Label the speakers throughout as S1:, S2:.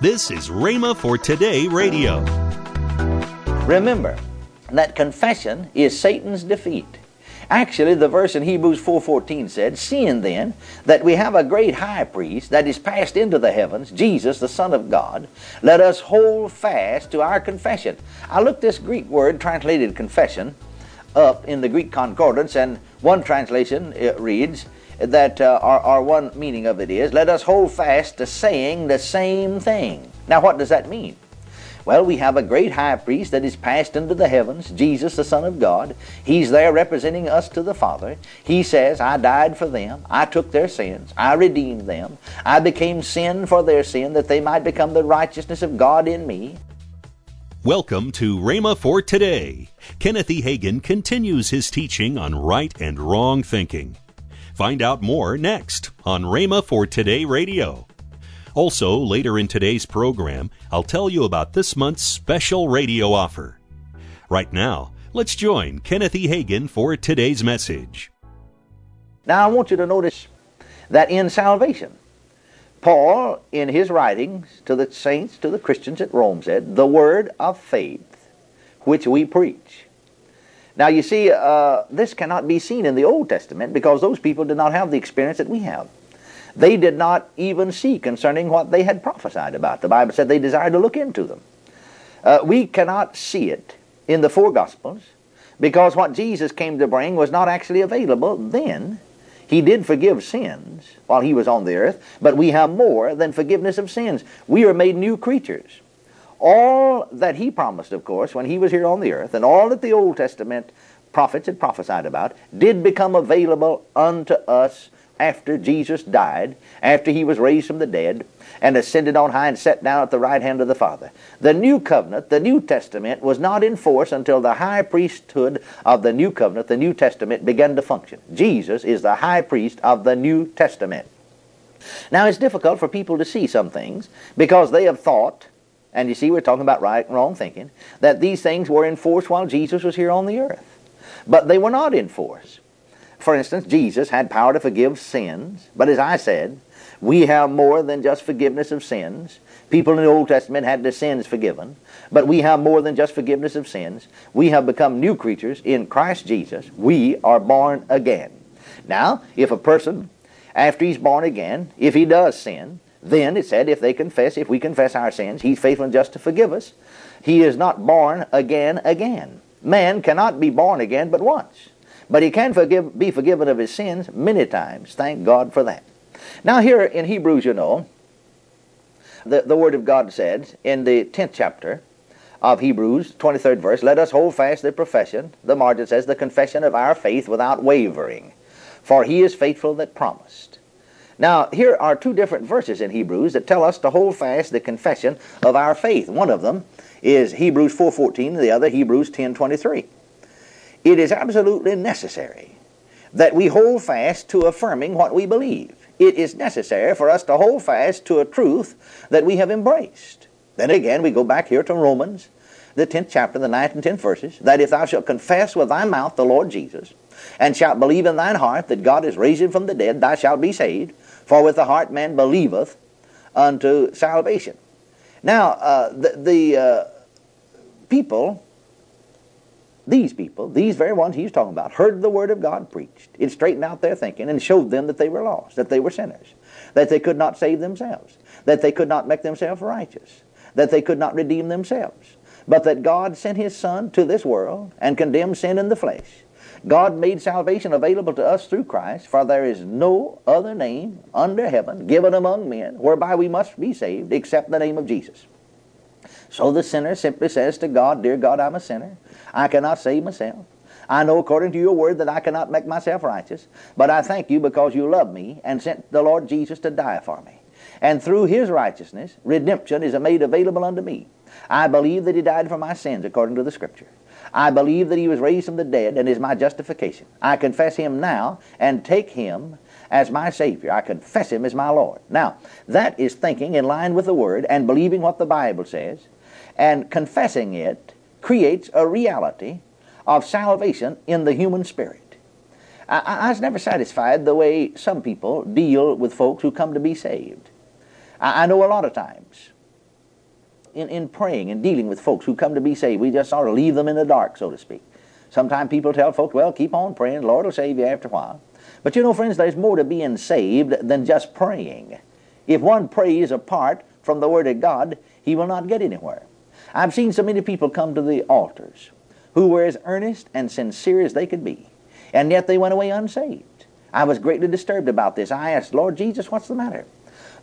S1: This is Rhema for Today Radio.
S2: Remember that confession is Satan's defeat. Actually, the verse in Hebrews 4:14 said, "Seeing then that we have a great high priest that is passed into the heavens, Jesus, the Son of God, let us hold fast to our confession." I looked this Greek word translated confession up in the Greek concordance, and one translation it reads that, uh, or, or one meaning of it is, "Let us hold fast to saying the same thing." Now, what does that mean? Well, we have a great high priest that is passed into the heavens, Jesus, the Son of God. He's there representing us to the Father. He says, I died for them. I took their sins. I redeemed them. I became sin for their sin that they might become the righteousness of God in me.
S1: Welcome to Rhema for Today. Kenneth E. Hagin continues his teaching on right and wrong thinking. Find out more next on Rhema for Today Radio. Also, later in today's program, I'll tell you about this month's special radio offer. Right now, let's join Kenneth E. Hagin for today's message.
S2: Now, I want you to notice that in salvation, Paul, in his writings to the saints, to the Christians at Rome, said, The word of faith which we preach. Now, you see, uh, this cannot be seen in the Old Testament because those people did not have the experience that we have. They did not even see concerning what they had prophesied about. The Bible said they desired to look into them. Uh, we cannot see it in the four Gospels because what Jesus came to bring was not actually available then. He did forgive sins while he was on the earth, but we have more than forgiveness of sins. We are made new creatures. All that he promised, of course, when he was here on the earth, and all that the Old Testament prophets had prophesied about, did become available unto us after Jesus died, after he was raised from the dead, and ascended on high and sat down at the right hand of the Father. The new covenant, the New Testament, was not in force until the high priesthood of the new covenant, the New Testament, began to function. Jesus is the high priest of the New Testament. Now, it's difficult for people to see some things because they have thought, and you see, we're talking about right and wrong thinking, that these things were in force while Jesus was here on the earth. But they were not in force. For instance, Jesus had power to forgive sins, but as I said, we have more than just forgiveness of sins. People in the Old Testament had their sins forgiven, but we have more than just forgiveness of sins. We have become new creatures in Christ Jesus. We are born again. Now, if a person, after he's born again, if he does sin, then it said if they confess, if we confess our sins, he's faithful and just to forgive us. He is not born again again. Man cannot be born again but once. But he can forgive, be forgiven of his sins many times. Thank God for that. Now, here in Hebrews, you know, the, the Word of God said in the 10th chapter of Hebrews, 23rd verse, Let us hold fast the profession, the margin says, the confession of our faith without wavering, for he is faithful that promised. Now, here are two different verses in Hebrews that tell us to hold fast the confession of our faith. One of them is Hebrews 4.14, the other Hebrews 10.23 it is absolutely necessary that we hold fast to affirming what we believe. It is necessary for us to hold fast to a truth that we have embraced. Then again, we go back here to Romans, the 10th chapter, the 9th and 10th verses, that if thou shalt confess with thy mouth the Lord Jesus, and shalt believe in thine heart that God is raised from the dead, thou shalt be saved. For with the heart man believeth unto salvation. Now, uh, the, the uh, people these people, these very ones he's talking about, heard the word of God preached. It straightened out their thinking and showed them that they were lost, that they were sinners, that they could not save themselves, that they could not make themselves righteous, that they could not redeem themselves, but that God sent his Son to this world and condemned sin in the flesh. God made salvation available to us through Christ, for there is no other name under heaven given among men whereby we must be saved except the name of Jesus. So the sinner simply says to God, Dear God, I'm a sinner. I cannot save myself. I know according to your word that I cannot make myself righteous, but I thank you because you love me and sent the Lord Jesus to die for me. And through his righteousness, redemption is made available unto me. I believe that he died for my sins according to the scripture. I believe that he was raised from the dead and is my justification. I confess him now and take him as my Savior. I confess him as my Lord. Now, that is thinking in line with the Word and believing what the Bible says and confessing it creates a reality of salvation in the human spirit. I, I, was never satisfied the way some people deal with folks who come to be saved. I, I know a lot of times in, in praying and dealing with folks who come to be saved. We just sort of leave them in the dark, so to speak. Sometimes people tell folks, well, keep on praying, the Lord will save you after a while. But you know, friends, there's more to being saved than just praying. If one prays apart from the Word of God, he will not get anywhere. I've seen so many people come to the altars who were as earnest and sincere as they could be, and yet they went away unsaved. I was greatly disturbed about this. I asked, Lord Jesus, what's the matter?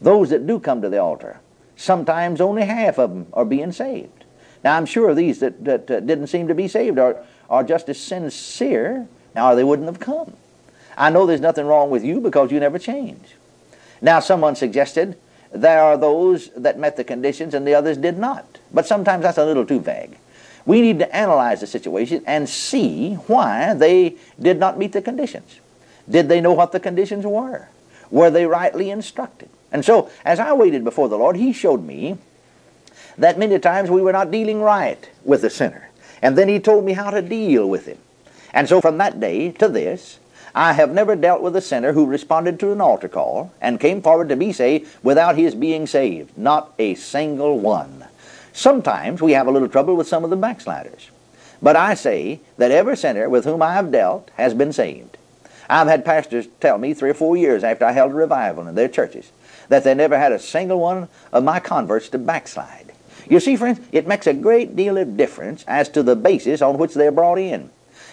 S2: Those that do come to the altar, sometimes only half of them are being saved. Now, I'm sure these that, that uh, didn't seem to be saved are, are just as sincere, now they wouldn't have come. I know there's nothing wrong with you because you never change. Now, someone suggested there are those that met the conditions and the others did not. But sometimes that's a little too vague. We need to analyze the situation and see why they did not meet the conditions. Did they know what the conditions were? Were they rightly instructed? And so, as I waited before the Lord, He showed me that many times we were not dealing right with the sinner. And then He told me how to deal with him. And so, from that day to this, I have never dealt with a sinner who responded to an altar call and came forward to be saved without his being saved. Not a single one. Sometimes we have a little trouble with some of the backsliders. But I say that every sinner with whom I have dealt has been saved. I've had pastors tell me three or four years after I held a revival in their churches that they never had a single one of my converts to backslide. You see, friends, it makes a great deal of difference as to the basis on which they're brought in.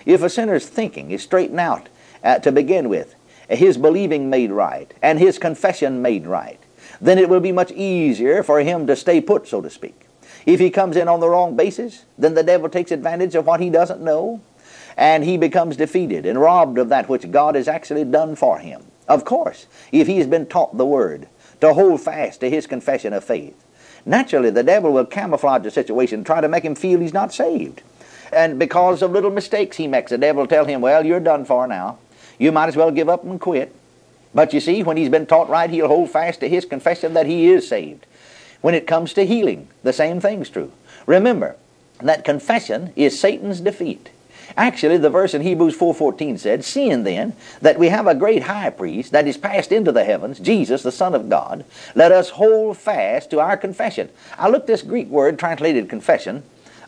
S2: If a sinner's thinking is straightened out uh, to begin with, his believing made right, and his confession made right, then it will be much easier for him to stay put, so to speak. If he comes in on the wrong basis, then the devil takes advantage of what he doesn't know, and he becomes defeated and robbed of that which God has actually done for him. Of course, if he has been taught the Word, to hold fast to his confession of faith, naturally the devil will camouflage the situation, try to make him feel he's not saved. And because of little mistakes he makes, the devil will tell him, well, you're done for now. You might as well give up and quit. But you see, when he's been taught right, he'll hold fast to his confession that he is saved. When it comes to healing, the same thing's true. Remember that confession is Satan's defeat. Actually, the verse in Hebrews 4.14 said, Seeing then that we have a great high priest that is passed into the heavens, Jesus, the Son of God, let us hold fast to our confession. I looked this Greek word translated confession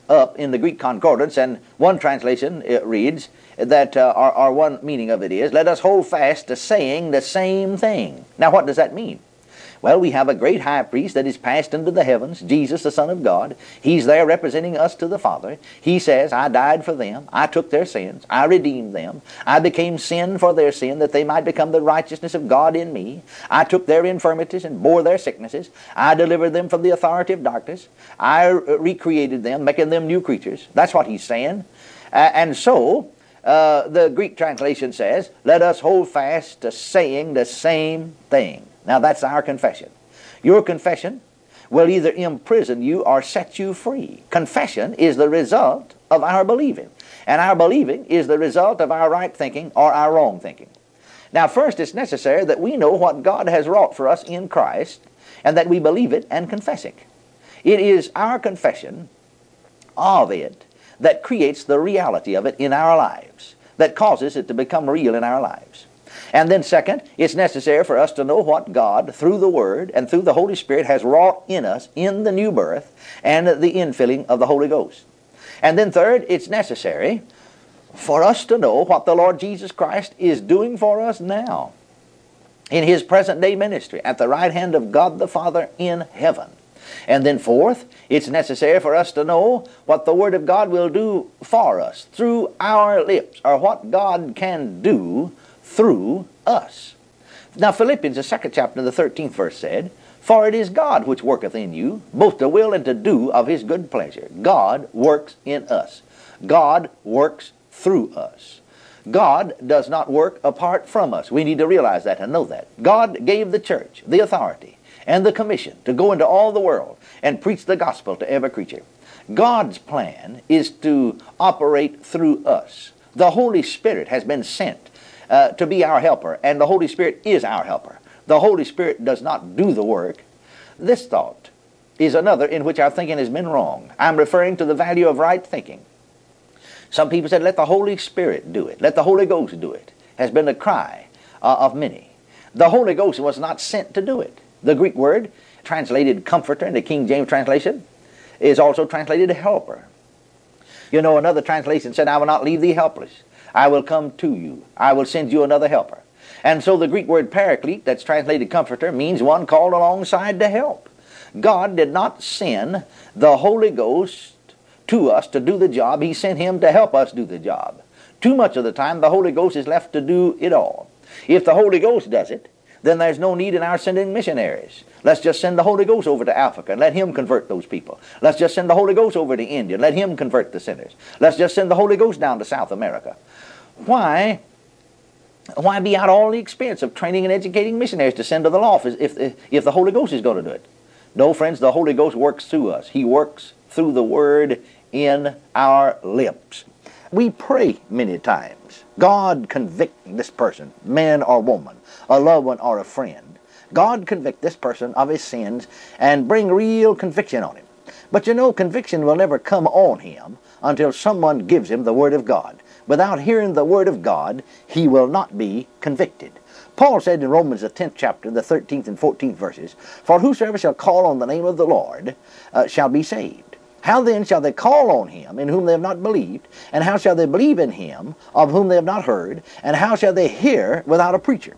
S2: up in the Greek concordance, and one translation it reads that, uh, or, or one meaning of it is, let us hold fast to saying the same thing. Now, what does that mean? Well, we have a great high priest that is passed into the heavens, Jesus, the Son of God. He's there representing us to the Father. He says, I died for them. I took their sins. I redeemed them. I became sin for their sin that they might become the righteousness of God in me. I took their infirmities and bore their sicknesses. I delivered them from the authority of darkness. I recreated them, making them new creatures. That's what he's saying. Uh, and so, uh, the Greek translation says, let us hold fast to saying the same thing. Now that's our confession. Your confession will either imprison you or set you free. Confession is the result of our believing. And our believing is the result of our right thinking or our wrong thinking. Now, first, it's necessary that we know what God has wrought for us in Christ and that we believe it and confess it. It is our confession of it that creates the reality of it in our lives, that causes it to become real in our lives. And then, second, it's necessary for us to know what God, through the Word and through the Holy Spirit, has wrought in us in the new birth and the infilling of the Holy Ghost. And then, third, it's necessary for us to know what the Lord Jesus Christ is doing for us now in His present day ministry at the right hand of God the Father in heaven. And then, fourth, it's necessary for us to know what the Word of God will do for us through our lips, or what God can do through us. Now, Philippians, the second chapter, the 13th verse said, For it is God which worketh in you, both to will and to do of his good pleasure. God works in us. God works through us. God does not work apart from us. We need to realize that and know that. God gave the church the authority and the commission to go into all the world and preach the gospel to every creature. God's plan is to operate through us. The Holy Spirit has been sent uh, to be our helper, and the Holy Spirit is our helper. The Holy Spirit does not do the work. This thought is another in which our thinking has been wrong. I'm referring to the value of right thinking. Some people said, let the Holy Spirit do it. Let the Holy Ghost do it. Has been the cry uh, of many. The Holy Ghost was not sent to do it. The Greek word, translated comforter in the King James translation, is also translated helper. You know, another translation said, I will not leave thee helpless. I will come to you. I will send you another helper. And so the Greek word paraclete, that's translated comforter, means one called alongside to help. God did not send the Holy Ghost to us to do the job. He sent him to help us do the job. Too much of the time, the Holy Ghost is left to do it all. If the Holy Ghost does it, then there's no need in our sending missionaries. Let's just send the Holy Ghost over to Africa and let Him convert those people. Let's just send the Holy Ghost over to India and let Him convert the sinners. Let's just send the Holy Ghost down to South America. Why? Why be out all the expense of training and educating missionaries to send to the lost if, if, if the Holy Ghost is going to do it? No, friends, the Holy Ghost works through us. He works through the Word in our lips. We pray many times. God convict this person, man or woman, a loved one or a friend. God convict this person of his sins and bring real conviction on him. But you know, conviction will never come on him until someone gives him the Word of God. Without hearing the Word of God, he will not be convicted. Paul said in Romans, the 10th chapter, the 13th and 14th verses, For whosoever shall call on the name of the Lord uh, shall be saved. How then shall they call on him in whom they have not believed? And how shall they believe in him of whom they have not heard? And how shall they hear without a preacher?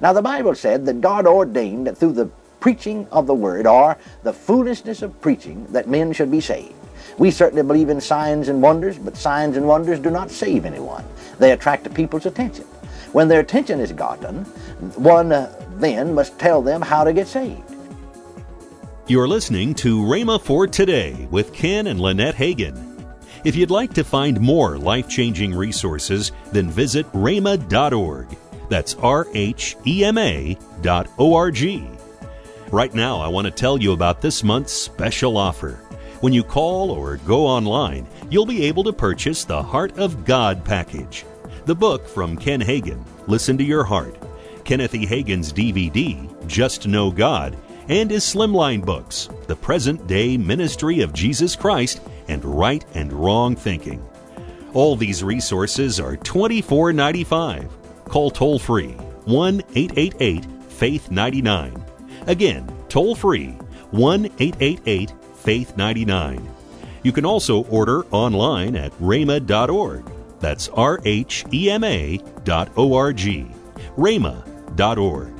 S2: Now the Bible said that God ordained that through the preaching of the word, or the foolishness of preaching, that men should be saved. We certainly believe in signs and wonders, but signs and wonders do not save anyone. They attract the people's attention. When their attention is gotten, one uh, then must tell them how to get saved.
S1: You're listening to Rhema for Today with Ken and Lynette Hagin. If you'd like to find more life changing resources, then visit rhema.org. That's R H E M A dot O R G. Right now, I want to tell you about this month's special offer. When you call or go online, you'll be able to purchase the Heart of God package. The book from Ken Hagin, Listen to Your Heart, Kenneth E. Hagin's DVD, Just Know God, and his Slimline books, The Present Day Ministry of Jesus Christ and Right and Wrong Thinking. All these resources are $24.95. Call toll free 1 888 Faith 99. Again, toll free 1 888 Faith 99. You can also order online at rhema.org. That's R H E M A dot O R G. rhema.org.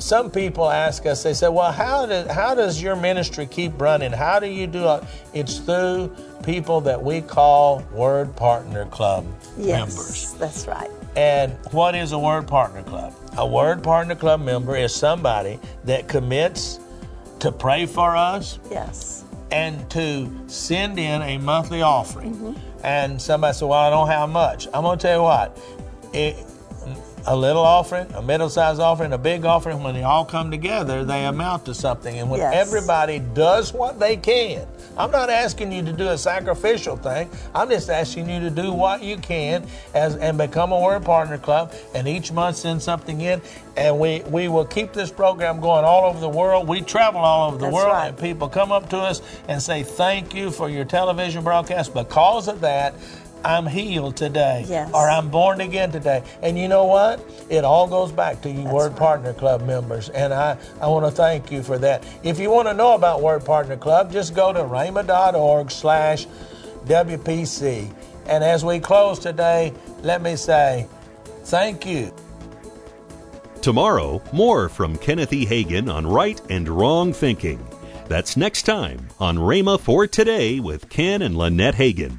S3: Some people ask us, they say, well, how, did, how does your ministry keep running? How do you do it? It's through people that we call Word Partner Club
S4: yes,
S3: members.
S4: That's right.
S3: And what is a Word Partner Club? A Word Partner Club member is somebody that commits to pray for us.
S4: Yes.
S3: And to send in a monthly offering. Mm-hmm. And somebody said, Well, I don't have much. I'm going to tell you what, it, a little offering, a middle sized offering, a big offering, when they all come together, they amount to something. And when
S4: yes.
S3: everybody does what they can, I'm not asking you to do a sacrificial thing. I'm just asking you to do what you can as and become a Word Partner Club and each month send something in. And we, we will keep this program going all over the world. We travel all over the
S4: That's
S3: world
S4: right.
S3: and people come up to us and say thank you for your television broadcast. Because of that, I'm healed today.
S4: Yes.
S3: Or I'm born again today. And you know what? It all goes back to you
S4: That's
S3: Word
S4: right.
S3: Partner Club members. And I, I want to thank you for that. If you want to know about Word Partner Club, just go to rhema.org slash WPC. And as we close today, let me say thank you.
S1: Tomorrow, more from Kenneth E. Hagin on right and wrong thinking. That's next time on Rhema for Today with Ken and Lynette Hagin.